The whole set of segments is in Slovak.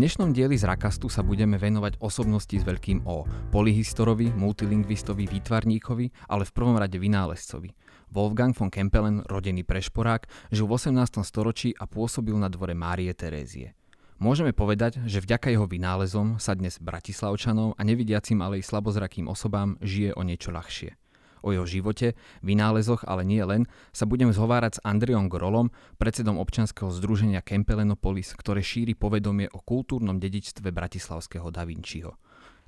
Dnešnom dieli z Rakastu sa budeme venovať osobnosti s veľkým O. Polyhistorovi, multilingvistovi, výtvarníkovi, ale v prvom rade vynálezcovi. Wolfgang von Kempelen, rodený prešporák, žil v 18. storočí a pôsobil na dvore Márie Terézie. Môžeme povedať, že vďaka jeho vynálezom sa dnes Bratislavčanov a nevidiacim, ale i slabozrakým osobám žije o niečo ľahšie. O jeho živote, vynálezoch, ale nie len, sa budem zhovárať s Andreom Grolom, predsedom občanského združenia Kempelenopolis, ktoré šíri povedomie o kultúrnom dedičstve bratislavského Da Vinciho.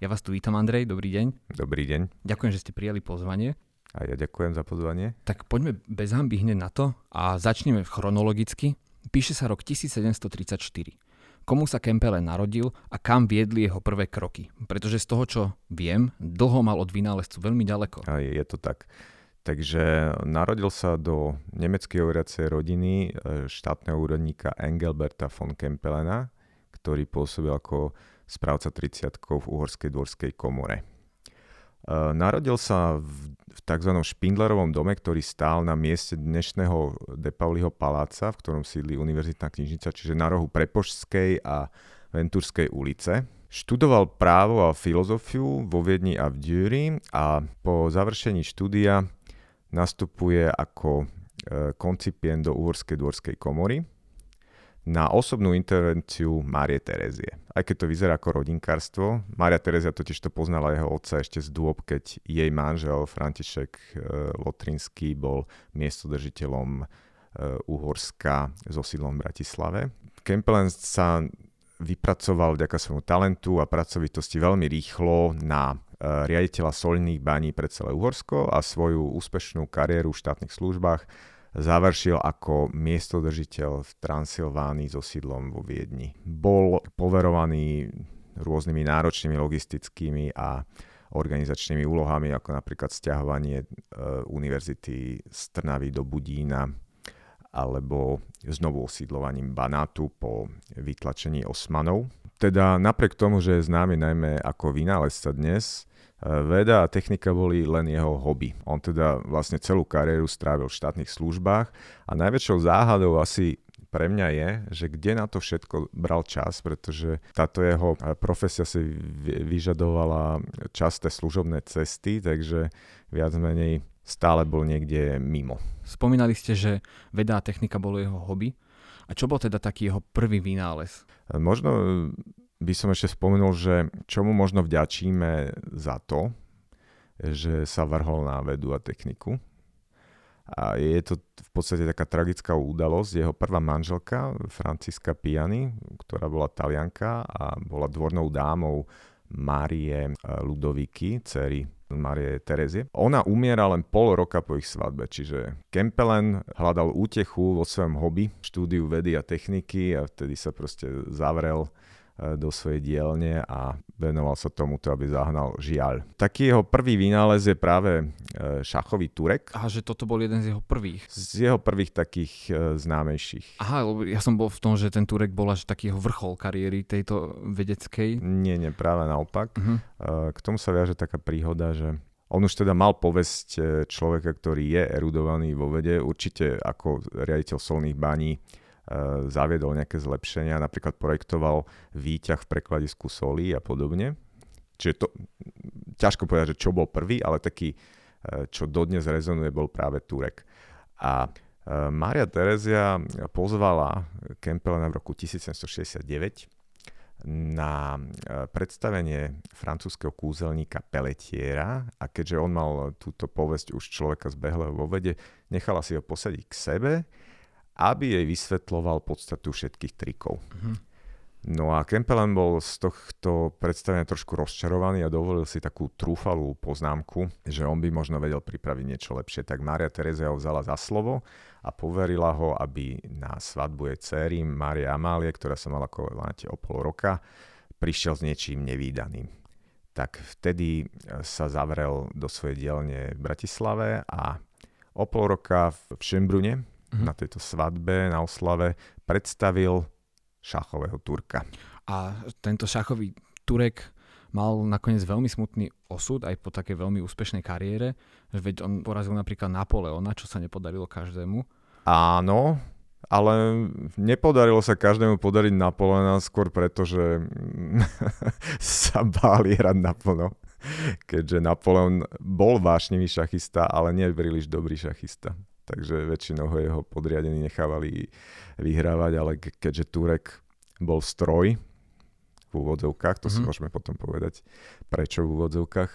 Ja vás tu vítam, Andrej, dobrý deň. Dobrý deň. Ďakujem, že ste prijali pozvanie. A ja ďakujem za pozvanie. Tak poďme bez hamby hneď na to a začneme chronologicky. Píše sa rok 1734 komu sa Kempele narodil a kam viedli jeho prvé kroky. Pretože z toho, čo viem, dlho mal od vynálezcu veľmi ďaleko. A je to tak. Takže narodil sa do nemeckej hovoriacej rodiny e, štátneho úradníka Engelberta von Kempelena, ktorý pôsobil ako správca 30 v uhorskej dvorskej komore. E, narodil sa v, v tzv. Špindlerovom dome, ktorý stál na mieste dnešného De Pauliho paláca, v ktorom sídli Univerzitná knižnica, čiže na rohu Prepošskej a Ventúrskej ulice. Študoval právo a filozofiu vo Viedni a v Dury a po završení štúdia nastupuje ako e, koncipient do Uhorskej dvorskej komory na osobnú intervenciu Márie Terezie. Aj keď to vyzerá ako rodinkárstvo, Mária Terezia totiž to poznala jeho otca ešte z dôb, keď jej manžel František e, Lotrinský bol miestodržiteľom e, Uhorska so sídlom v Bratislave. Kempelen sa vypracoval vďaka svojmu talentu a pracovitosti veľmi rýchlo na e, riaditeľa solných baní pre celé Uhorsko a svoju úspešnú kariéru v štátnych službách završil ako miestodržiteľ v Transylvánii so sídlom vo Viedni. Bol poverovaný rôznymi náročnými logistickými a organizačnými úlohami, ako napríklad stiahovanie e, univerzity z Trnavy do Budína alebo znovu osídlovaním Banátu po vytlačení Osmanov. Teda napriek tomu, že je známy najmä ako vynálezca dnes, Veda a technika boli len jeho hobby. On teda vlastne celú kariéru strávil v štátnych službách a najväčšou záhadou asi pre mňa je, že kde na to všetko bral čas, pretože táto jeho profesia si vyžadovala časté služobné cesty, takže viac menej stále bol niekde mimo. Spomínali ste, že veda a technika bolo jeho hobby. A čo bol teda taký jeho prvý vynález? Možno by som ešte spomenul, že čomu možno vďačíme za to, že sa vrhol na vedu a techniku. A je to v podstate taká tragická udalosť. Jeho prvá manželka, Franciska Piani, ktorá bola talianka a bola dvornou dámou Márie Ludoviky, dcery Marie Terezie. Ona umiera len pol roka po ich svadbe, čiže Kempelen hľadal útechu vo svojom hobby, štúdiu vedy a techniky a vtedy sa proste zavrel do svojej dielne a venoval sa tomuto, aby zahnal žiaľ. Taký jeho prvý vynález je práve e, šachový turek. A že toto bol jeden z jeho prvých. Z jeho prvých takých e, známejších. Aha, lebo ja som bol v tom, že ten turek bol až taký jeho vrchol kariéry tejto vedeckej. Nie, nie, práve naopak. Uh-huh. K tomu sa viaže taká príhoda, že on už teda mal povesť človeka, ktorý je erudovaný vo vede, určite ako riaditeľ solných baní E, zaviedol nejaké zlepšenia, napríklad projektoval výťah v prekladisku solí a podobne. Čiže to, ťažko povedať, že čo bol prvý, ale taký, e, čo dodnes rezonuje, bol práve Turek. A e, Mária Terezia pozvala Kempelena v roku 1769 na predstavenie francúzského kúzelníka Pelletiera a keďže on mal túto povesť už človeka zbehlého vo vede, nechala si ho posadiť k sebe aby jej vysvetloval podstatu všetkých trikov. Mm-hmm. No a Kempelen bol z tohto predstavenia trošku rozčarovaný a dovolil si takú trúfalú poznámku, že on by možno vedel pripraviť niečo lepšie. Tak Mária Terezia ho vzala za slovo a poverila ho, aby na svadbu jej céry Mária Amálie, ktorá sa mala ako o pol roka, prišiel s niečím nevýdaným. Tak vtedy sa zavrel do svojej dielne v Bratislave a o pol roka v Šembrune mm-hmm. na tejto svadbe, na oslave, predstavil šachového Turka. A tento šachový Turek mal nakoniec veľmi smutný osud aj po takej veľmi úspešnej kariére, veď on porazil napríklad Napoleona, čo sa nepodarilo každému. Áno, ale nepodarilo sa každému podariť Napoleona skôr preto, že sa báli hrať naplno. Keďže Napoleon bol vášnivý šachista, ale nie príliš dobrý šachista. Takže väčšinou ho jeho podriadení nechávali vyhrávať, ale keďže Turek bol stroj, v úvodzovkách, to mm-hmm. si mhm. môžeme potom povedať, prečo v úvodzovkách,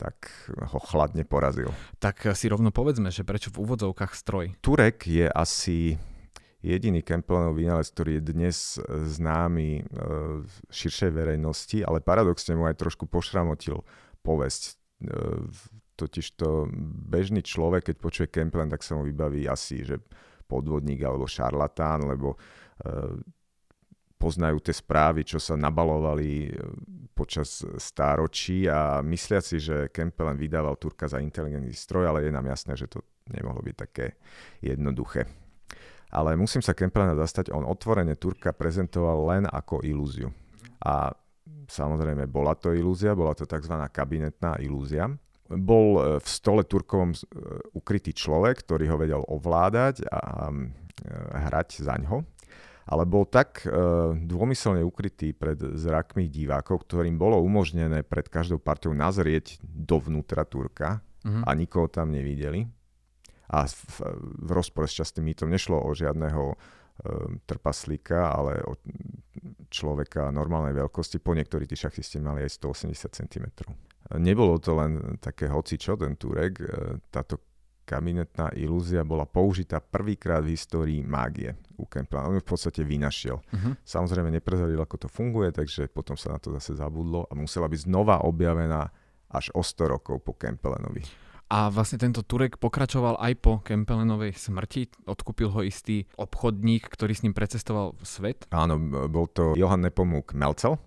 tak ho chladne porazil. Tak si rovno povedzme, že prečo v úvodzovkách stroj? Turek je asi jediný Kempelnov vynález, ktorý je dnes známy e, v širšej verejnosti, ale paradoxne mu aj trošku pošramotil povesť. E, totiž to bežný človek, keď počuje Kempelen, tak sa mu vybaví asi, že podvodník alebo šarlatán, lebo e, poznajú tie správy, čo sa nabalovali e, počas stáročí a myslia si, že Kempelen vydával Turka za inteligentný stroj, ale je nám jasné, že to nemohlo byť také jednoduché. Ale musím sa Kempelena zastať, on otvorene Turka prezentoval len ako ilúziu. A samozrejme bola to ilúzia, bola to tzv. kabinetná ilúzia. Bol e, v stole Turkovom e, ukrytý človek, ktorý ho vedel ovládať a hrať za ňo ale bol tak dômyselne ukrytý pred zrakmi divákov, ktorým bolo umožnené pred každou partiou nazrieť dovnútra Turka uh-huh. a nikoho tam nevideli. A v, v rozpore s častým mýtom nešlo o žiadneho trpaslíka, ale o človeka normálnej veľkosti. Po niektorí tí šachisti mali aj 180 cm. Nebolo to len také hocičo, ten Turek. Uh, táto kabinetná ilúzia bola použitá prvýkrát v histórii mágie u. On ju v podstate vynašiel. Uh-huh. Samozrejme neprezradil, ako to funguje, takže potom sa na to zase zabudlo a musela byť znova objavená až o 100 rokov po Kempelenovi. A vlastne tento Turek pokračoval aj po Kempelenovej smrti. Odkúpil ho istý obchodník, ktorý s ním precestoval svet. Áno, bol to Johann Nepomuk Melcel,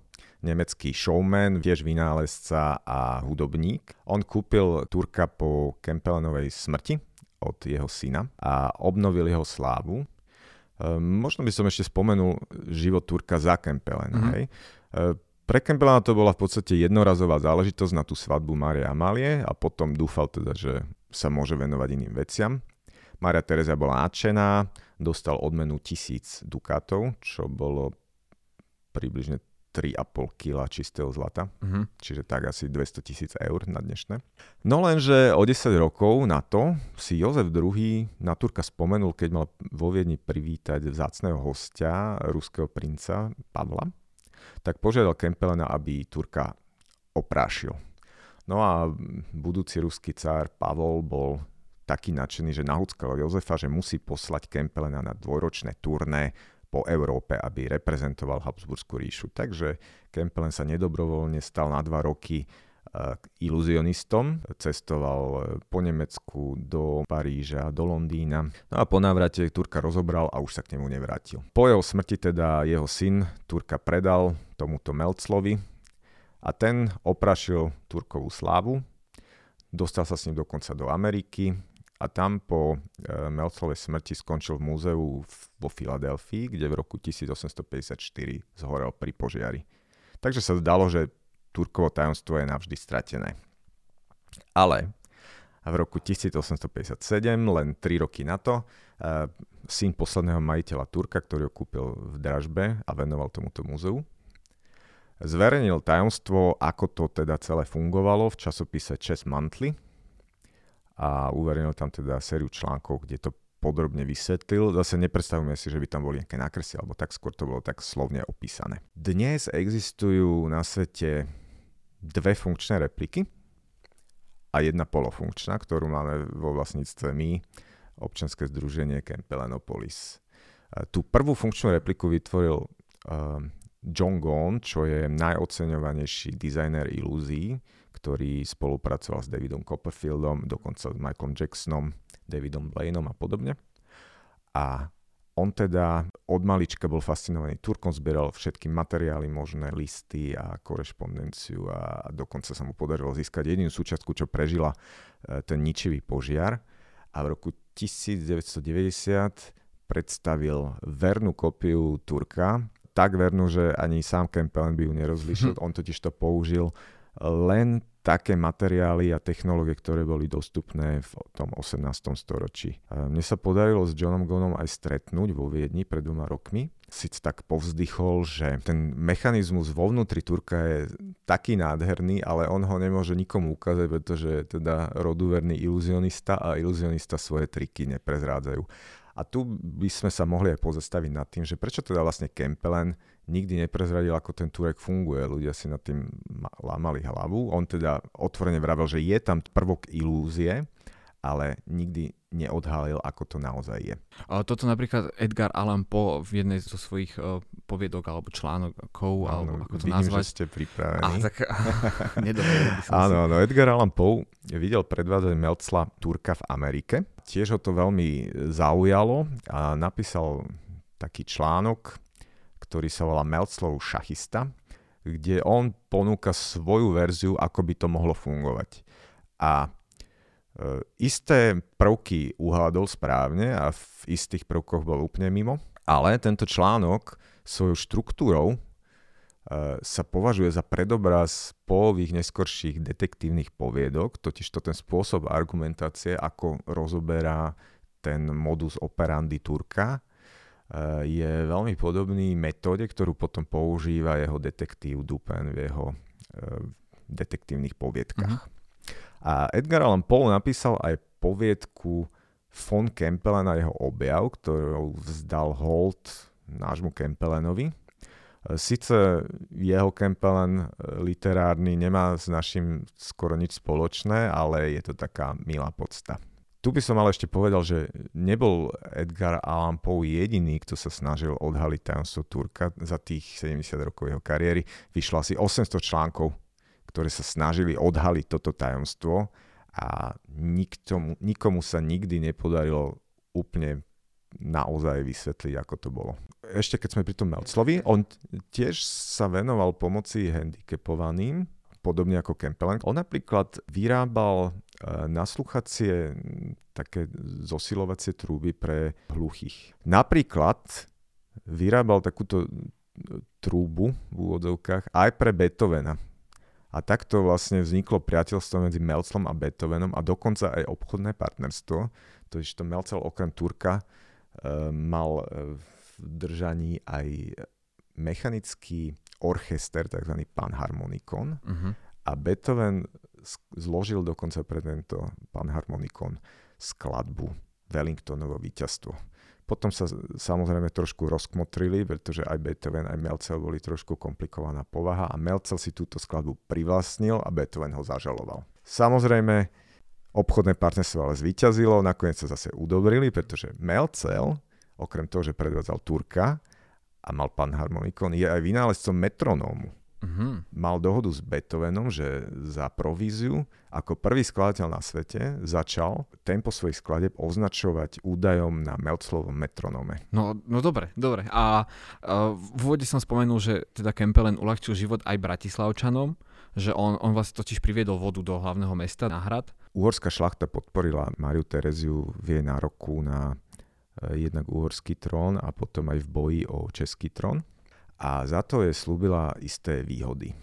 nemecký showman, tiež vynálezca a hudobník. On kúpil Turka po Kempelenovej smrti od jeho syna a obnovil jeho slávu. Ehm, možno by som ešte spomenul život Turka za Kempelena. Mm-hmm. Hej. Ehm, pre Kempelena to bola v podstate jednorazová záležitosť na tú svadbu Mária Amálie a potom dúfal teda, že sa môže venovať iným veciam. Mária Teresa bola nadšená, dostal odmenu tisíc dukátov, čo bolo približne 3,5 kg čistého zlata, uh-huh. čiže tak asi 200 tisíc eur na dnešné. No lenže o 10 rokov na to si Jozef II na Turka spomenul, keď mal vo Viedni privítať vzácného hostia, ruského princa Pavla, tak požiadal Kempelena, aby Turka oprášil. No a budúci ruský cár Pavol bol taký nadšený, že nahúckal Jozefa, že musí poslať Kempelena na dvojročné turné po Európe, aby reprezentoval Habsburskú ríšu. Takže Kempelen sa nedobrovoľne stal na dva roky uh, iluzionistom. Cestoval eh, po Nemecku do Paríža, do Londýna. No a po návrate Turka rozobral a už sa k nemu nevrátil. Po jeho smrti teda jeho syn Turka predal tomuto Melclovi a ten oprašil Turkovú slávu. Dostal sa s ním dokonca do Ameriky, a tam po e, Melcovej smrti skončil v múzeu vo Filadelfii, kde v roku 1854 zhorel pri požiari. Takže sa zdalo, že Turkovo tajomstvo je navždy stratené. Ale v roku 1857, len 3 roky na to, e, syn posledného majiteľa Turka, ktorý ho kúpil v dražbe a venoval tomuto múzeu, zverejnil tajomstvo, ako to teda celé fungovalo v časopise Chess Monthly, a uverejnil tam teda sériu článkov, kde to podrobne vysvetlil. Zase nepredstavujeme si, že by tam boli nejaké nákresy, alebo tak skôr to bolo tak slovne opísané. Dnes existujú na svete dve funkčné repliky a jedna polofunkčná, ktorú máme vo vlastníctve my, občanské združenie Kempelenopolis. Tú prvú funkčnú repliku vytvoril uh, John Gone, čo je najoceňovanejší dizajner ilúzií, ktorý spolupracoval s Davidom Copperfieldom, dokonca s Michaelom Jacksonom, Davidom Blaineom a podobne. A On teda od malička bol fascinovaný Turkom, zbieral všetky materiály možné, listy a korešpondenciu a dokonca sa mu podarilo získať jedinú súčiastku, čo prežila e, ten ničivý požiar. A v roku 1990 predstavil vernú kopiu Turka, tak vernú, že ani sám Campbell by ju nerozlišil. On totiž to použil len také materiály a technológie, ktoré boli dostupné v tom 18. storočí. Mne sa podarilo s Johnom Gonom aj stretnúť vo Viedni pred dvoma rokmi. Sice tak povzdychol, že ten mechanizmus vo vnútri Turka je taký nádherný, ale on ho nemôže nikomu ukázať, pretože je teda roduverný iluzionista a iluzionista svoje triky neprezrádzajú. A tu by sme sa mohli aj pozastaviť nad tým, že prečo teda vlastne Kempelen nikdy neprezradil, ako ten Turek funguje. Ľudia si nad tým lámali hlavu. On teda otvorene vravel, že je tam prvok ilúzie, ale nikdy neodhalil, ako to naozaj je. Toto napríklad Edgar Allan Poe v jednej zo svojich uh, poviedok alebo článokov, alebo ako to vidím, nazvať. že ste pripravení. A, tak, by som áno, áno, Edgar Allan Poe videl predvádzať Melcla Turka v Amerike. Tiež ho to veľmi zaujalo a napísal taký článok, ktorý sa volá Melclov šachista, kde on ponúka svoju verziu, ako by to mohlo fungovať. A E, isté prvky uhádol správne a v istých prvkoch bol úplne mimo, ale tento článok svojou štruktúrou e, sa považuje za predobraz polových neskorších detektívnych poviedok, totiž to ten spôsob argumentácie, ako rozoberá ten modus operandi Turka, e, je veľmi podobný metóde, ktorú potom používa jeho detektív Dupen v jeho detektívnych poviedkach. Mm-hmm. A Edgar Allan Poe napísal aj poviedku von Kempelen a jeho objav, ktorou vzdal hold nášmu Kempelenovi. Sice jeho Kempelen literárny nemá s našim skoro nič spoločné, ale je to taká milá podsta. Tu by som ale ešte povedal, že nebol Edgar Allan Poe jediný, kto sa snažil odhaliť tajomstvo Turka za tých 70 rokov jeho kariéry. Vyšlo asi 800 článkov ktoré sa snažili odhaliť toto tajomstvo a niktomu, nikomu sa nikdy nepodarilo úplne naozaj vysvetliť, ako to bolo. Ešte keď sme pri tom Melclovi, on tiež sa venoval pomoci handicapovaným, podobne ako Kempelen. On napríklad vyrábal e, nasluchacie také zosilovacie trúby pre hluchých. Napríklad vyrábal takúto trúbu v úvodzovkách aj pre Beethovena. A takto vlastne vzniklo priateľstvo medzi Melclom a Beethovenom a dokonca aj obchodné partnerstvo. Totiž to Melcel okrem Turka e, mal e, držaní aj mechanický orchester, tzv. panharmonikon. Uh-huh. A Beethoven zložil dokonca pre tento panharmonikon skladbu Wellingtonovo víťazstvo. Potom sa samozrejme trošku rozkmotrili, pretože aj Beethoven, aj Melcel boli trošku komplikovaná povaha a Melcel si túto skladbu privlastnil a Beethoven ho zažaloval. Samozrejme, obchodné partnerstvo ale zvíťazilo, nakoniec sa zase udobrili, pretože Melcel, okrem toho, že predvádzal Turka a mal pan harmonikon, je aj vynálezcom metronómu. Uh-huh. Mal dohodu s Beethovenom, že za províziu ako prvý skladateľ na svete začal tempo svojich skladeb označovať údajom na Melclovom metronome. No, no dobre, dobre. A uh, v úvode som spomenul, že teda Kempelen uľahčil život aj Bratislavčanom, že on, on vlastne totiž priviedol vodu do hlavného mesta na hrad. Uhorská šlachta podporila Mariu Tereziu v jej nároku na jednak uhorský trón a potom aj v boji o český trón a za to je slúbila isté výhody.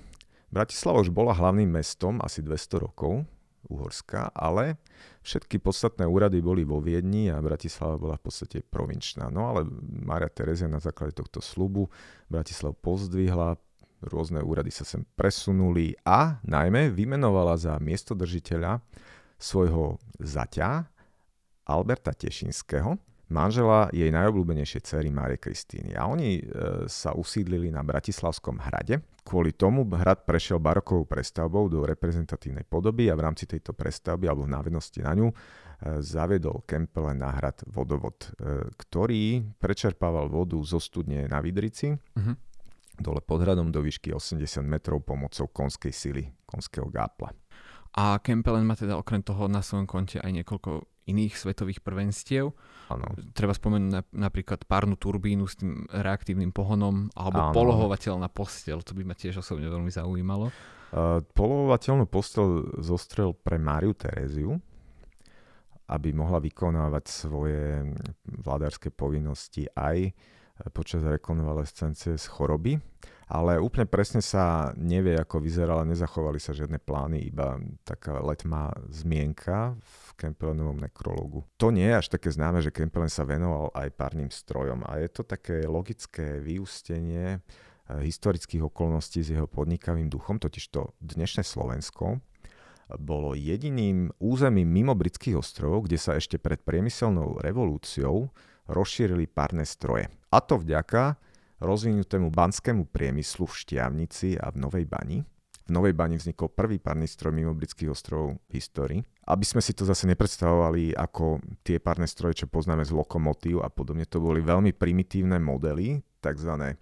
Bratislava už bola hlavným mestom asi 200 rokov, Uhorska, ale všetky podstatné úrady boli vo Viedni a Bratislava bola v podstate provinčná. No ale Mária Terezia na základe tohto slubu Bratislav pozdvihla, rôzne úrady sa sem presunuli a najmä vymenovala za miestodržiteľa svojho zaťa Alberta Tešinského, manžela jej najobľúbenejšej cery Márie Kristýny. A oni e, sa usídlili na Bratislavskom hrade. Kvôli tomu hrad prešiel barokovou prestavbou do reprezentatívnej podoby a v rámci tejto prestavby alebo v návednosti na ňu e, zaviedol Kempele na hrad vodovod, e, ktorý prečerpával vodu zo studne na Vidrici, uh-huh. dole pod hradom do výšky 80 metrov pomocou konskej sily, konského gápla. A Kempelen má teda okrem toho na svojom konte aj niekoľko iných svetových prvenstiev. Áno. Treba spomenúť na, napríklad párnu turbínu s tým reaktívnym pohonom alebo Áno. polohovateľná postel, to by ma tiež osobne veľmi zaujímalo. Uh, polovateľnú postel zostrel pre Máriu Teréziu, aby mohla vykonávať svoje vládárske povinnosti aj počas rekonvalescencie z choroby. Ale úplne presne sa nevie, ako vyzerala, nezachovali sa žiadne plány, iba taká letmá zmienka v Kempelenovom nekrologu. To nie je až také známe, že Kempelen sa venoval aj párnym strojom a je to také logické vyústenie historických okolností s jeho podnikavým duchom, totiž to dnešné Slovensko bolo jediným územím mimo britských ostrovov, kde sa ešte pred priemyselnou revolúciou rozšírili párne stroje. A to vďaka rozvinutému banskému priemyslu v Štiavnici a v Novej Bani. V Novej Bani vznikol prvý párny stroj mimo britských ostrovov v histórii. Aby sme si to zase nepredstavovali ako tie párne stroje, čo poznáme z lokomotív a podobne, to boli veľmi primitívne modely, tzv.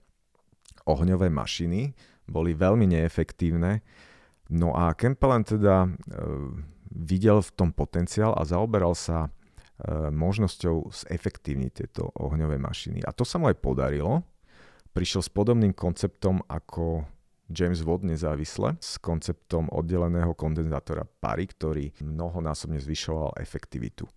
ohňové mašiny, boli veľmi neefektívne No a Kempelen teda e, videl v tom potenciál a zaoberal sa e, možnosťou zefektívniť tieto ohňové mašiny. A to sa mu aj podarilo. Prišiel s podobným konceptom ako James Watt nezávisle, s konceptom oddeleného kondenzátora pary, ktorý mnohonásobne zvyšoval efektivitu.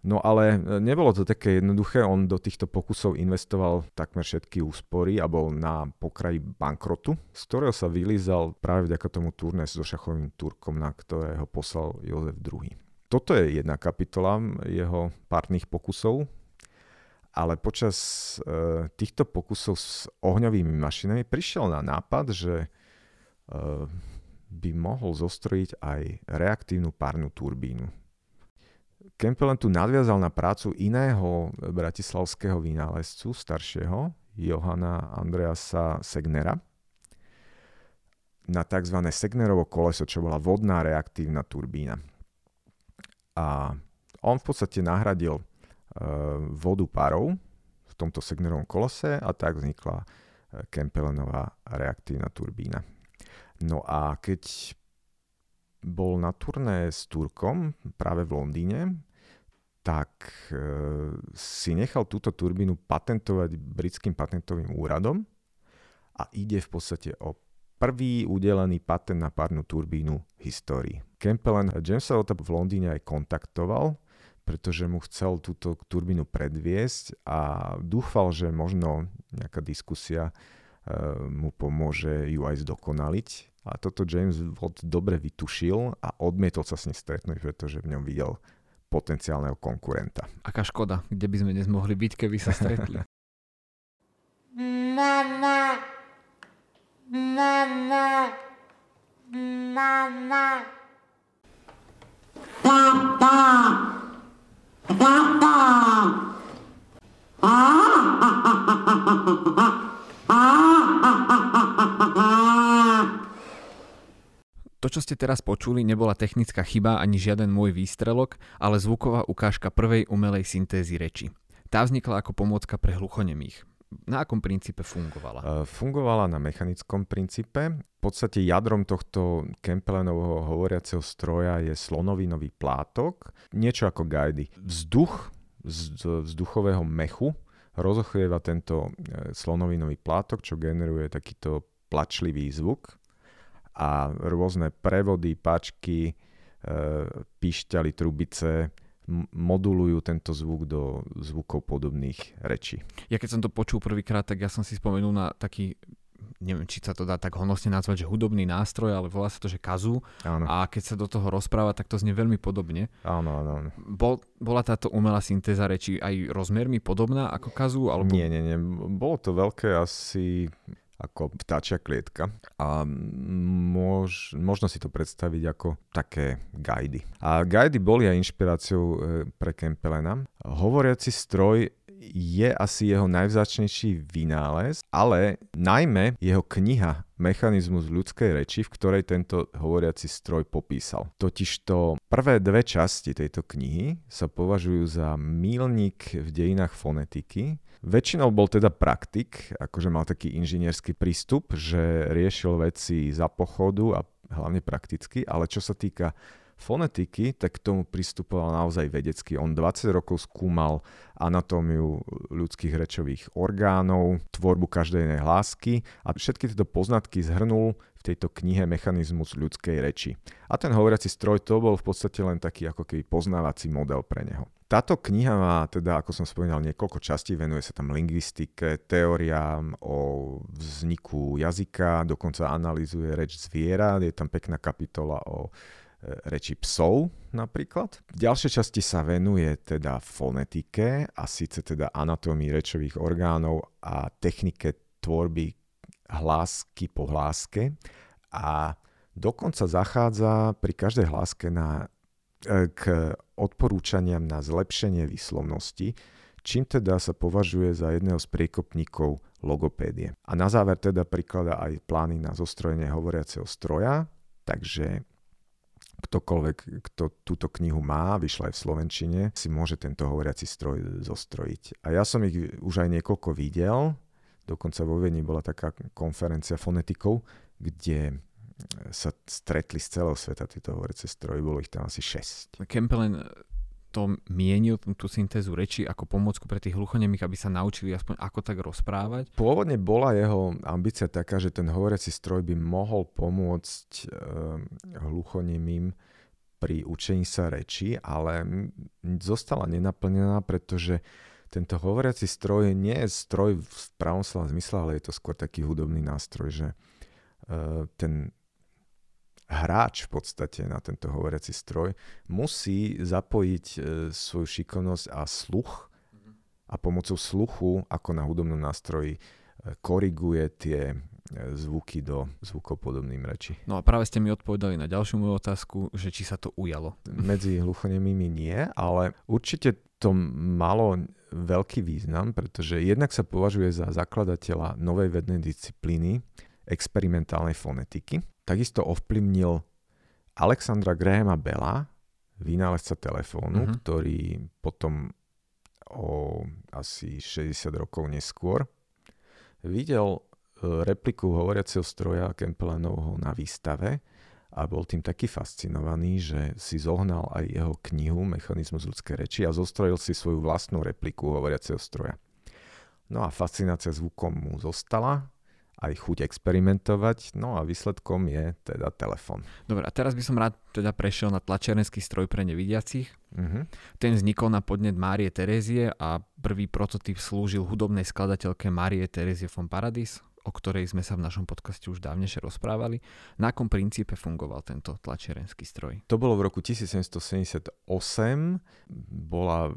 No ale e, nebolo to také jednoduché, on do týchto pokusov investoval takmer všetky úspory a bol na pokraji bankrotu, z ktorého sa vylízal práve vďaka tomu turné so šachovým Turkom, na ktorého poslal Jozef II. Toto je jedna kapitola jeho párnych pokusov, ale počas e, týchto pokusov s ohňovými mašinami prišiel na nápad, že e, by mohol zostrojiť aj reaktívnu párnu turbínu Kempelen tu nadviazal na prácu iného bratislavského vynálezcu, staršieho, Johana Andreasa Segnera, na tzv. Segnerovo koleso, čo bola vodná reaktívna turbína. A on v podstate nahradil vodu parou v tomto Segnerovom kolese a tak vznikla e, Kempelenová reaktívna turbína. No a keď bol na turné s Turkom práve v Londýne, tak e, si nechal túto turbínu patentovať britským patentovým úradom a ide v podstate o prvý udelený patent na párnu turbínu v histórii. Kempelen Jamesa Otta v Londýne aj kontaktoval, pretože mu chcel túto turbínu predviesť a dúfal, že možno nejaká diskusia e, mu pomôže ju aj zdokonaliť. A toto James Watt dobre vytušil a odmietol sa s ním stretnúť, pretože v ňom videl potenciálneho konkurenta. Aká škoda, kde by sme dnes mohli byť, keby sa stretli. Mama. Mama. Mama. Papa. Papa. To, čo ste teraz počuli, nebola technická chyba ani žiaden môj výstrelok, ale zvuková ukážka prvej umelej syntézy reči. Tá vznikla ako pomôcka pre hluchonemých. Na akom princípe fungovala? Uh, fungovala na mechanickom princípe. V podstate jadrom tohto Kempelenovho hovoriaceho stroja je slonovinový plátok, niečo ako gajdy. Vzduch z vzduchového mechu rozochvieva tento e, slonovinový plátok, čo generuje takýto plačlivý zvuk a rôzne prevody, pačky, e, píšťaly, trubice modulujú tento zvuk do zvukov podobných rečí. Ja keď som to počul prvýkrát, tak ja som si spomenul na taký neviem, či sa to dá tak honosne nazvať, že hudobný nástroj, ale volá sa to, že kazu. Áno. A keď sa do toho rozpráva, tak to znie veľmi podobne. Áno, áno. áno. Bol, bola táto umelá syntéza reči aj rozmermi podobná ako kazu? Alebo... Nie, nie, nie. Bolo to veľké asi ako vtáčia klietka a mož, možno si to predstaviť ako také guidy. A guidy boli aj inšpiráciou e, pre Kempelena. Hovoriaci stroj je asi jeho najvzáčnejší vynález, ale najmä jeho kniha Mechanizmus ľudskej reči, v ktorej tento hovoriaci stroj popísal. Totižto prvé dve časti tejto knihy sa považujú za mílnik v dejinách fonetiky, Väčšinou bol teda praktik, akože mal taký inžinierský prístup, že riešil veci za pochodu a hlavne prakticky, ale čo sa týka fonetiky, tak k tomu pristupoval naozaj vedecky. On 20 rokov skúmal anatómiu ľudských rečových orgánov, tvorbu každej inej hlásky a všetky tieto poznatky zhrnul v tejto knihe Mechanizmus ľudskej reči. A ten hovoriaci stroj to bol v podstate len taký ako keby poznávací model pre neho. Táto kniha má teda, ako som spomínal, niekoľko častí, venuje sa tam lingvistike, teóriám o vzniku jazyka, dokonca analýzuje reč zviera, je tam pekná kapitola o reči psov napríklad. V ďalšej časti sa venuje teda fonetike a síce teda anatómii rečových orgánov a technike tvorby hlásky po hláske a dokonca zachádza pri každej hláske na E, k odporúčaniam na zlepšenie výslovnosti, čím teda sa považuje za jedného z priekopníkov logopédie. A na záver teda prikladá aj plány na zostrojenie hovoriaceho stroja, takže ktokoľvek, kto túto knihu má, vyšla aj v Slovenčine, si môže tento hovoriaci stroj zostrojiť. A ja som ich už aj niekoľko videl, dokonca vo Viedni bola taká konferencia fonetikov, kde sa stretli z celého sveta tieto hovorece stroje, bolo ich tam asi 6. Kempelen to mienil, tú syntézu reči ako pomôcku pre tých hluchonemých, aby sa naučili aspoň ako tak rozprávať? Pôvodne bola jeho ambícia taká, že ten hovoriaci stroj by mohol pomôcť e, hluchonemým pri učení sa reči, ale zostala nenaplnená, pretože tento hovoriaci stroj nie je stroj v pravom slova zmysle, ale je to skôr taký hudobný nástroj, že e, ten hráč v podstate na tento hovoriaci stroj musí zapojiť e, svoju šikovnosť a sluch mhm. a pomocou sluchu, ako na hudobnom nástroji, e, koriguje tie e, zvuky do zvukov podobným reči. No a práve ste mi odpovedali na ďalšiu moju otázku, že či sa to ujalo. Medzi hluchonemými nie, ale určite to malo veľký význam, pretože jednak sa považuje za zakladateľa novej vednej disciplíny experimentálnej fonetiky, takisto ovplyvnil Alexandra Grahama Bella, vynálezca telefónu, uh-huh. ktorý potom o asi 60 rokov neskôr videl e, repliku hovoriaceho stroja Kempelenovho na výstave a bol tým taký fascinovaný, že si zohnal aj jeho knihu Mechanizmus ľudskej reči a zostrojil si svoju vlastnú repliku hovoriaceho stroja. No a fascinácia zvukom mu zostala aj chuť experimentovať, no a výsledkom je teda telefon. Dobre, a teraz by som rád teda prešiel na tlačiarenský stroj pre nevidiacich. Uh-huh. Ten vznikol na podnet Márie Terézie a prvý prototyp slúžil hudobnej skladateľke Márie Terézie von Paradis, o ktorej sme sa v našom podcaste už dávnejšie rozprávali. Na akom princípe fungoval tento tlačiarenský stroj? To bolo v roku 1778. Bola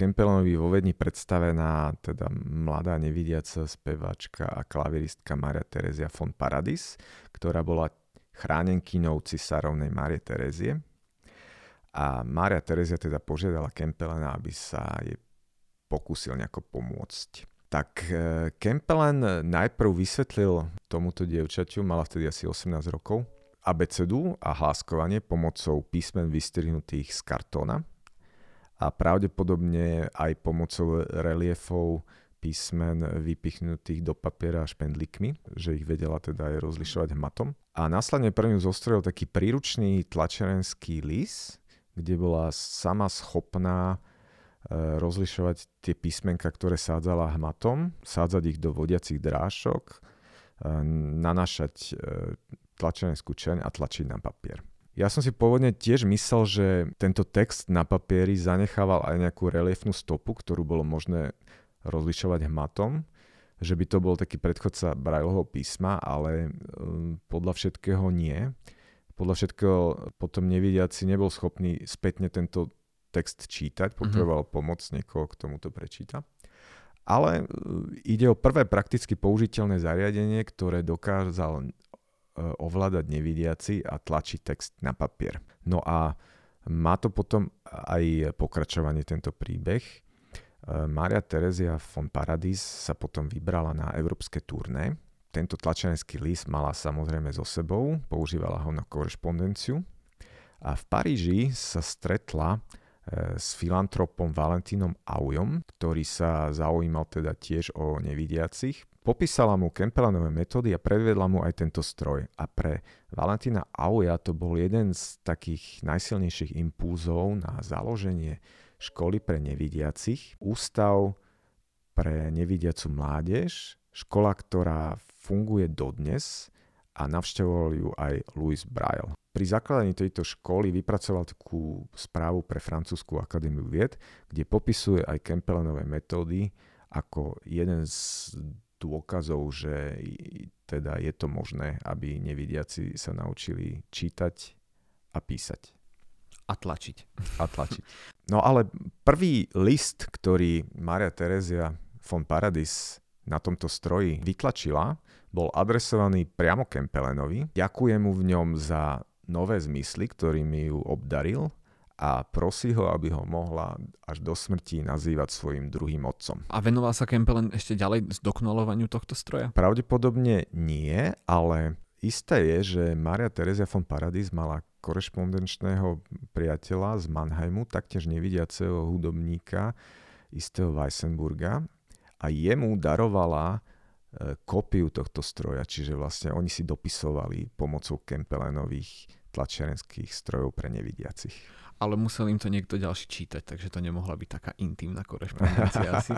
Kempelenovi vo Vedni predstavená teda mladá nevidiaca speváčka a klaviristka Maria Terezia von Paradis, ktorá bola chránenkynou cisárovnej Marie Terezie. A Mária Terezia teda požiadala Kempelena, aby sa jej pokúsil nejako pomôcť. Tak e, Kempelen najprv vysvetlil tomuto dievčaťu, mala vtedy asi 18 rokov, abecedu a hláskovanie pomocou písmen vystrihnutých z kartóna a pravdepodobne aj pomocou reliefov písmen vypichnutých do papiera špendlíkmi, že ich vedela teda aj rozlišovať hmatom. A následne pre ňu zostrojil taký príručný tlačerenský lis, kde bola sama schopná e, rozlišovať tie písmenka, ktoré sádzala hmatom, sádzať ich do vodiacich drášok, e, nanášať e, tlačerenskú čeň a tlačiť na papier. Ja som si pôvodne tiež myslel, že tento text na papieri zanechával aj nejakú reliefnú stopu, ktorú bolo možné rozlišovať hmatom, že by to bol taký predchodca Brailleho písma, ale um, podľa všetkého nie. Podľa všetkého potom nevidiaci nebol schopný spätne tento text čítať, mhm. potreboval mm-hmm. pomoc niekoho, k tomu to prečíta. Ale uh, ide o prvé prakticky použiteľné zariadenie, ktoré dokázal ovládať nevidiaci a tlačiť text na papier. No a má to potom aj pokračovanie tento príbeh. E, Mária Terezia von Paradis sa potom vybrala na európske turné. Tento tlačenecký list mala samozrejme so sebou, používala ho na korešpondenciu. A v Paríži sa stretla e, s filantropom Valentínom Aujom, ktorý sa zaujímal teda tiež o nevidiacich Popísala mu Kempelanové metódy a predvedla mu aj tento stroj. A pre Valentína Auja to bol jeden z takých najsilnejších impulzov na založenie školy pre nevidiacich. Ústav pre nevidiacu mládež, škola, ktorá funguje dodnes a navštevoval ju aj Louis Braille. Pri zakladaní tejto školy vypracoval takú správu pre Francúzsku akadémiu vied, kde popisuje aj Kempelenové metódy ako jeden z dôkazov, že teda je to možné, aby nevidiaci sa naučili čítať a písať. A tlačiť. A tlačiť. No ale prvý list, ktorý Maria Terezia von Paradis na tomto stroji vytlačila, bol adresovaný priamo Kempelenovi. Ďakujem mu v ňom za nové zmysly, ktorými ju obdaril a prosí ho, aby ho mohla až do smrti nazývať svojim druhým otcom. A venoval sa Kempelen ešte ďalej zdokonalovaniu tohto stroja? Pravdepodobne nie, ale isté je, že Maria Terezia von Paradis mala korešpondenčného priateľa z Mannheimu, taktiež nevidiaceho hudobníka, istého Weissenburga a jemu darovala e, kópiu tohto stroja, čiže vlastne oni si dopisovali pomocou Kempelenových tlačiarenských strojov pre nevidiacich. Ale musel im to niekto ďalší čítať, takže to nemohla byť taká intimná korešpondencia asi.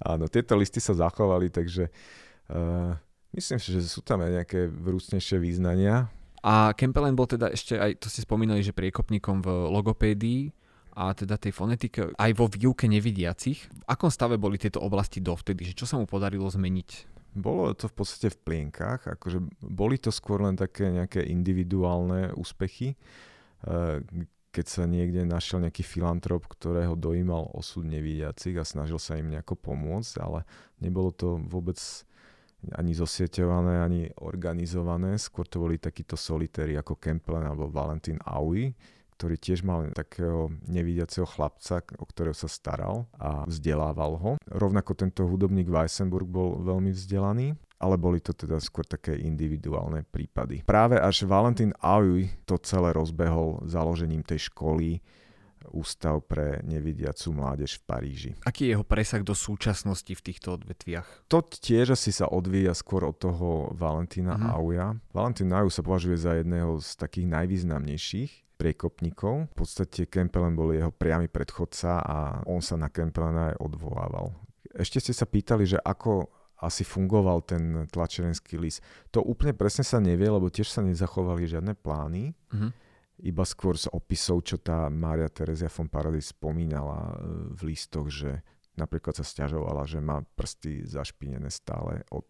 Áno, tieto listy sa zachovali, takže uh, myslím si, že sú tam aj nejaké vrúcnejšie význania. A Kempelen bol teda ešte aj, to ste spomínali, že priekopníkom v logopédii a teda tej fonetike aj vo výuke nevidiacich. V akom stave boli tieto oblasti dovtedy? Že čo sa mu podarilo zmeniť? Bolo to v podstate v plienkach, akože boli to skôr len také nejaké individuálne úspechy, keď sa niekde našiel nejaký filantrop, ktorého dojímal osud nevidiacich a snažil sa im nejako pomôcť, ale nebolo to vôbec ani zosieťované, ani organizované. Skôr to boli takíto solitéri ako Kempelen alebo Valentín Aui, ktorý tiež mal takého nevidiaceho chlapca, o ktorého sa staral a vzdelával ho. Rovnako tento hudobník Weissenburg bol veľmi vzdelaný, ale boli to teda skôr také individuálne prípady. Práve až Valentín Auj to celé rozbehol založením tej školy Ústav pre nevidiacu mládež v Paríži. Aký je jeho presah do súčasnosti v týchto odvetviach? To tiež asi sa odvíja skôr od toho Valentína mm-hmm. Auja. Valentín Auj sa považuje za jedného z takých najvýznamnejších priekopníkov. V podstate Kempelen bol jeho priamy predchodca a on sa na Kempelena aj odvolával. Ešte ste sa pýtali, že ako asi fungoval ten tlačerenský list. To úplne presne sa nevie, lebo tiež sa nezachovali žiadne plány. Mm-hmm. Iba skôr z opisov, čo tá Mária Terezia von Paradis spomínala e, v listoch, že napríklad sa stiažovala, že má prsty zašpinené stále od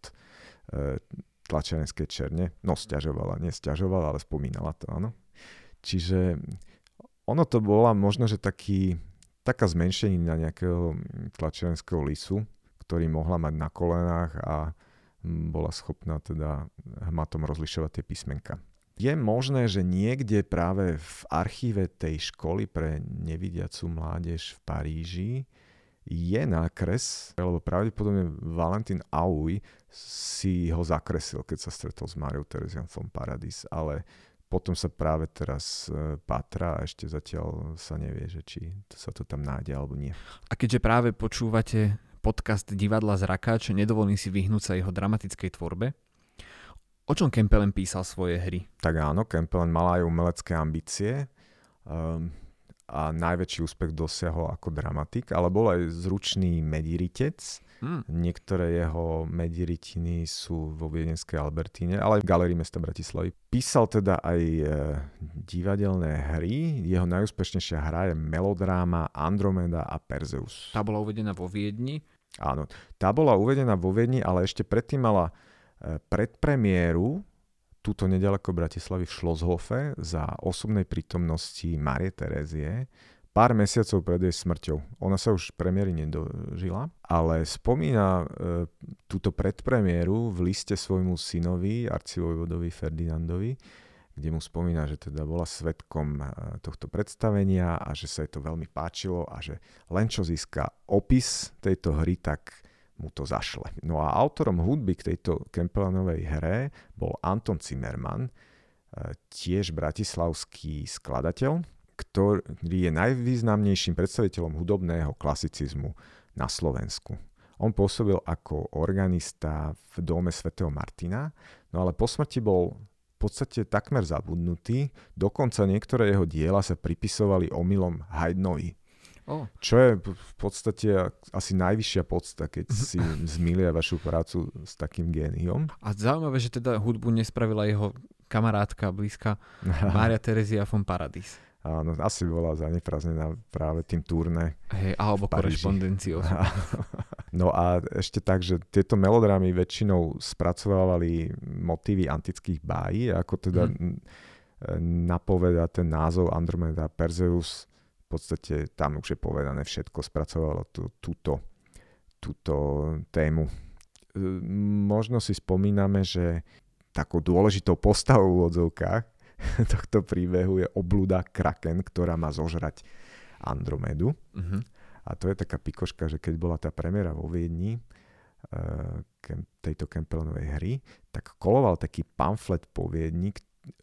e, tlačerenskej černe. No, stiažovala, nestiažovala, ale spomínala to, áno. Čiže ono to bola možno, že taký, taká zmenšenina nejakého tlačiarenského lisu, ktorý mohla mať na kolenách a bola schopná teda hmatom rozlišovať tie písmenka. Je možné, že niekde práve v archíve tej školy pre nevidiacu mládež v Paríži je nákres, lebo pravdepodobne Valentín Auj si ho zakresil, keď sa stretol s Mariou Terezian von Paradis, ale potom sa práve teraz e, patra a ešte zatiaľ sa nevie, že či sa to tam nájde alebo nie. A keďže práve počúvate podcast Divadla z Rakáč, nedovolím si vyhnúť sa jeho dramatickej tvorbe. O čom Kempelen písal svoje hry? Tak áno, Kempelen mal aj umelecké ambície um, a najväčší úspech dosiahol ako dramatik, ale bol aj zručný mediritec Hmm. Niektoré jeho mediritiny sú vo Viedenskej Albertíne, ale aj v Galerii mesta Bratislavy. Písal teda aj e, divadelné hry. Jeho najúspešnejšia hra je melodráma Andromeda a Perzeus. Tá bola uvedená vo Viedni? Áno, tá bola uvedená vo Viedni, ale ešte predtým mala e, predpremiéru túto nedaleko Bratislavy v Šloshofe za osobnej prítomnosti Marie Terezie pár mesiacov pred jej smrťou. Ona sa už premiéry nedožila, ale spomína e, túto predpremiéru v liste svojmu synovi, arcivojvodovi Ferdinandovi, kde mu spomína, že teda bola svetkom e, tohto predstavenia a že sa jej to veľmi páčilo a že len čo získa opis tejto hry, tak mu to zašle. No a autorom hudby k tejto Kempelanovej hre bol Anton Zimmermann, e, tiež bratislavský skladateľ, ktorý je najvýznamnejším predstaviteľom hudobného klasicizmu na Slovensku. On pôsobil ako organista v dome svätého Martina, no ale po smrti bol v podstate takmer zabudnutý, dokonca niektoré jeho diela sa pripisovali omylom Haydnovi. Oh. Čo je v podstate asi najvyššia podsta, keď si zmilia vašu prácu s takým géniom. A zaujímavé, že teda hudbu nespravila jeho kamarátka blízka Mária Terezia von Paradis. Áno, asi bola zaneprázdnená práve tým turné. Hej, alebo korešpondenciou. No a ešte tak, že tieto melodrámy väčšinou spracovávali motívy antických bájí, ako teda hmm. napoveda ten názov Andromeda Perseus, v podstate tam už je povedané všetko, spracovalo tú, túto, túto tému. Možno si spomíname, že takou dôležitou postavou v odzovkách tohto príbehu je oblúda Kraken, ktorá má zožrať Andromedu. Uh-huh. A to je taká pikoška, že keď bola tá premiéra vo Viedni uh, tejto Kempelenovej hry, tak koloval taký pamflet po Viedni,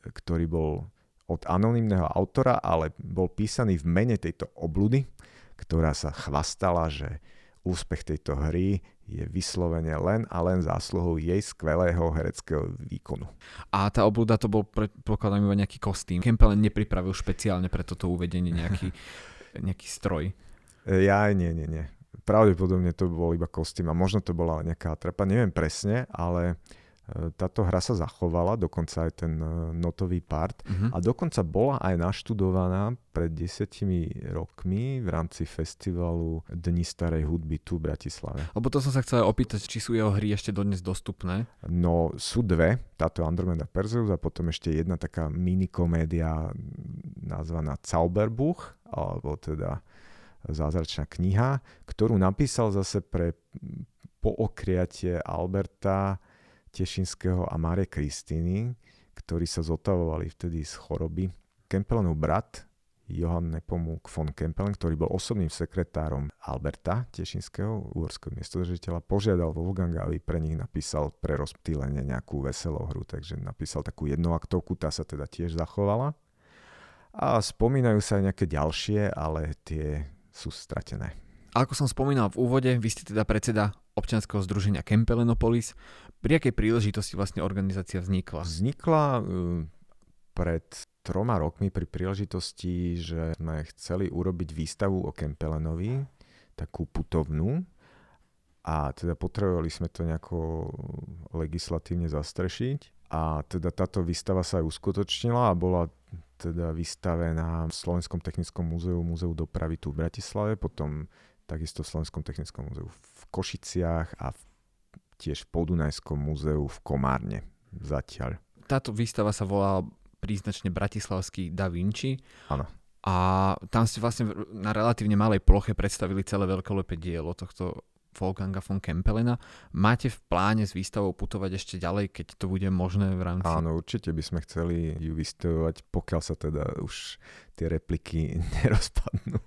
ktorý bol od anonimného autora, ale bol písaný v mene tejto obludy, ktorá sa chvastala, že úspech tejto hry je vyslovene len a len zásluhou jej skvelého hereckého výkonu. A tá obluda to bol, predpokladám, iba nejaký kostým. Kempelen nepripravil špeciálne pre toto uvedenie nejaký, nejaký stroj. Ja nie, nie, nie. Pravdepodobne to bol iba kostým a možno to bola nejaká trepa, neviem presne, ale uh, táto hra sa zachovala, dokonca aj ten e, notový part uh-huh. a dokonca bola aj naštudovaná pred desiatimi rokmi v rámci festivalu Dni starej hudby tu v Bratislave. Lebo to som sa chcel opýtať, či sú jeho hry ešte dodnes dostupné? No sú dve, táto Andromeda Perseus a potom ešte jedna taká minikomédia nazvaná Zauberbuch, alebo teda zázračná kniha, ktorú napísal zase pre pookriatie Alberta Tešinského a Márie Kristýny, ktorí sa zotavovali vtedy z choroby. Kempelenov brat, Johann Nepomuk von Kempelen, ktorý bol osobným sekretárom Alberta Tešinského, úorského miestodržiteľa, požiadal Wolfganga, aby pre nich napísal pre rozptýlenie nejakú veselú hru, takže napísal takú jednoaktovku, tá sa teda tiež zachovala. A spomínajú sa aj nejaké ďalšie, ale tie sú stratené. Ako som spomínal v úvode, vy ste teda predseda občianskeho združenia Kempelenopolis. Pri akej príležitosti vlastne organizácia vznikla? Vznikla uh, pred troma rokmi pri príležitosti, že sme chceli urobiť výstavu o Kempelenovi, takú putovnú, a teda potrebovali sme to nejako legislatívne zastrešiť. A teda táto výstava sa aj uskutočnila a bola teda vystavená v Slovenskom technickom múzeu, Múzeu dopravy tu v Bratislave, potom takisto v Slovenskom technickom múzeu v Košiciach a v, tiež v Podunajskom múzeu v Komárne zatiaľ. Táto výstava sa volá príznačne Bratislavský Da Vinci. Áno. A tam ste vlastne na relatívne malej ploche predstavili celé veľkolepé dielo tohto Wolfganga von Kempelena. Máte v pláne s výstavou putovať ešte ďalej, keď to bude možné v rámci... Áno, určite by sme chceli ju vystavovať, pokiaľ sa teda už tie repliky nerozpadnú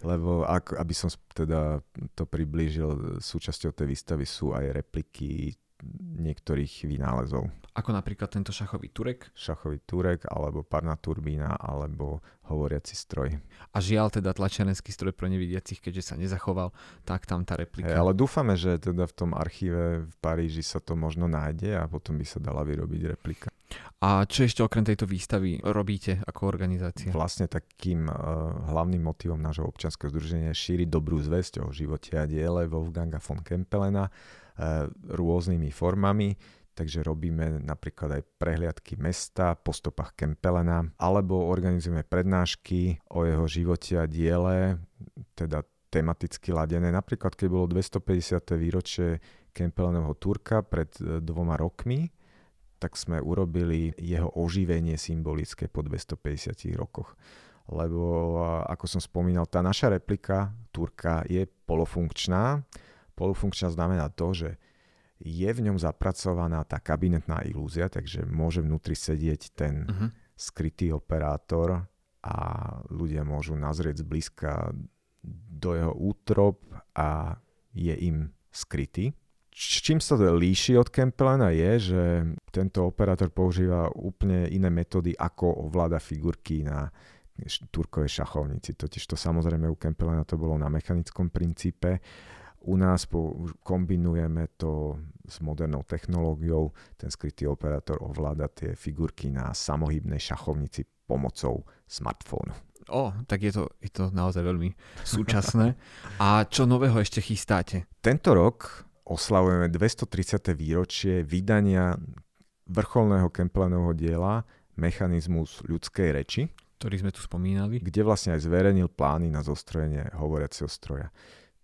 lebo ak, aby som teda to priblížil, súčasťou tej výstavy sú aj repliky niektorých vynálezov. Ako napríklad tento šachový turek? Šachový turek, alebo parná turbína, alebo hovoriaci stroj. A žiaľ teda tlačiarenský stroj pro nevidiacich, keďže sa nezachoval, tak tam tá replika. Hey, ale dúfame, že teda v tom archíve v Paríži sa to možno nájde a potom by sa dala vyrobiť replika. A čo ešte okrem tejto výstavy robíte ako organizácia? Vlastne takým uh, hlavným motivom nášho občianskeho združenia je šíriť dobrú zväzť o živote a diele Wolfganga von Kempelena rôznymi formami. Takže robíme napríklad aj prehliadky mesta po stopách Kempelena, alebo organizujeme prednášky o jeho živote a diele, teda tematicky ladené. Napríklad, keď bolo 250. výročie Kempelenovho Turka pred e, dvoma rokmi, tak sme urobili jeho oživenie symbolické po 250 rokoch. Lebo, ako som spomínal, tá naša replika Turka je polofunkčná. Polofunkčná znamená to, že je v ňom zapracovaná tá kabinetná ilúzia, takže môže vnútri sedieť ten uh-huh. skrytý operátor a ľudia môžu nazrieť zblízka do jeho útrop a je im skrytý. Čím sa to líši od Kempelena je, že tento operátor používa úplne iné metódy, ako ovláda figurky na turkovej šachovnici. Totiž to samozrejme u Kempelena to bolo na mechanickom princípe. U nás po, kombinujeme to s modernou technológiou. Ten skrytý operátor ovláda tie figurky na samohybnej šachovnici pomocou smartfónu. O, tak je to, je to naozaj veľmi súčasné. A čo nového ešte chystáte? Tento rok oslavujeme 230. výročie vydania vrcholného Kemplenovho diela Mechanizmus ľudskej reči, ktorý sme tu spomínali. Kde vlastne aj zverejnil plány na zostrojenie hovoriaceho stroja.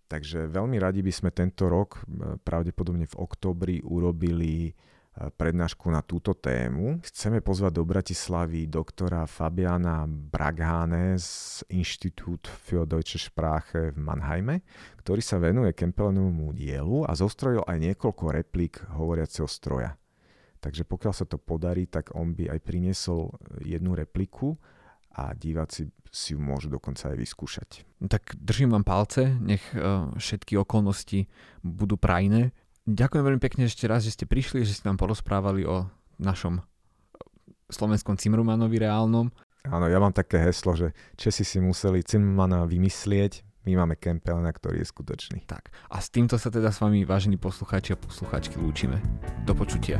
Takže veľmi radi by sme tento rok, pravdepodobne v oktobri, urobili prednášku na túto tému. Chceme pozvať do Bratislavy doktora Fabiana Bragháne z Institut für Deutsche Sprache v Mannheime, ktorý sa venuje Kempelenovmu dielu a zostrojil aj niekoľko replík hovoriaceho stroja. Takže pokiaľ sa to podarí, tak on by aj priniesol jednu repliku a diváci si ju môžu dokonca aj vyskúšať. Tak držím vám palce, nech uh, všetky okolnosti budú prajné Ďakujem veľmi pekne ešte raz, že ste prišli, že ste nám porozprávali o našom slovenskom Cimrmanovi reálnom. Áno, ja mám také heslo, že Česi si museli Cimrmana vymyslieť, my máme Kempelna, ktorý je skutočný. Tak, a s týmto sa teda s vami, vážení poslucháči a poslucháčky, lúčime. Do počutia.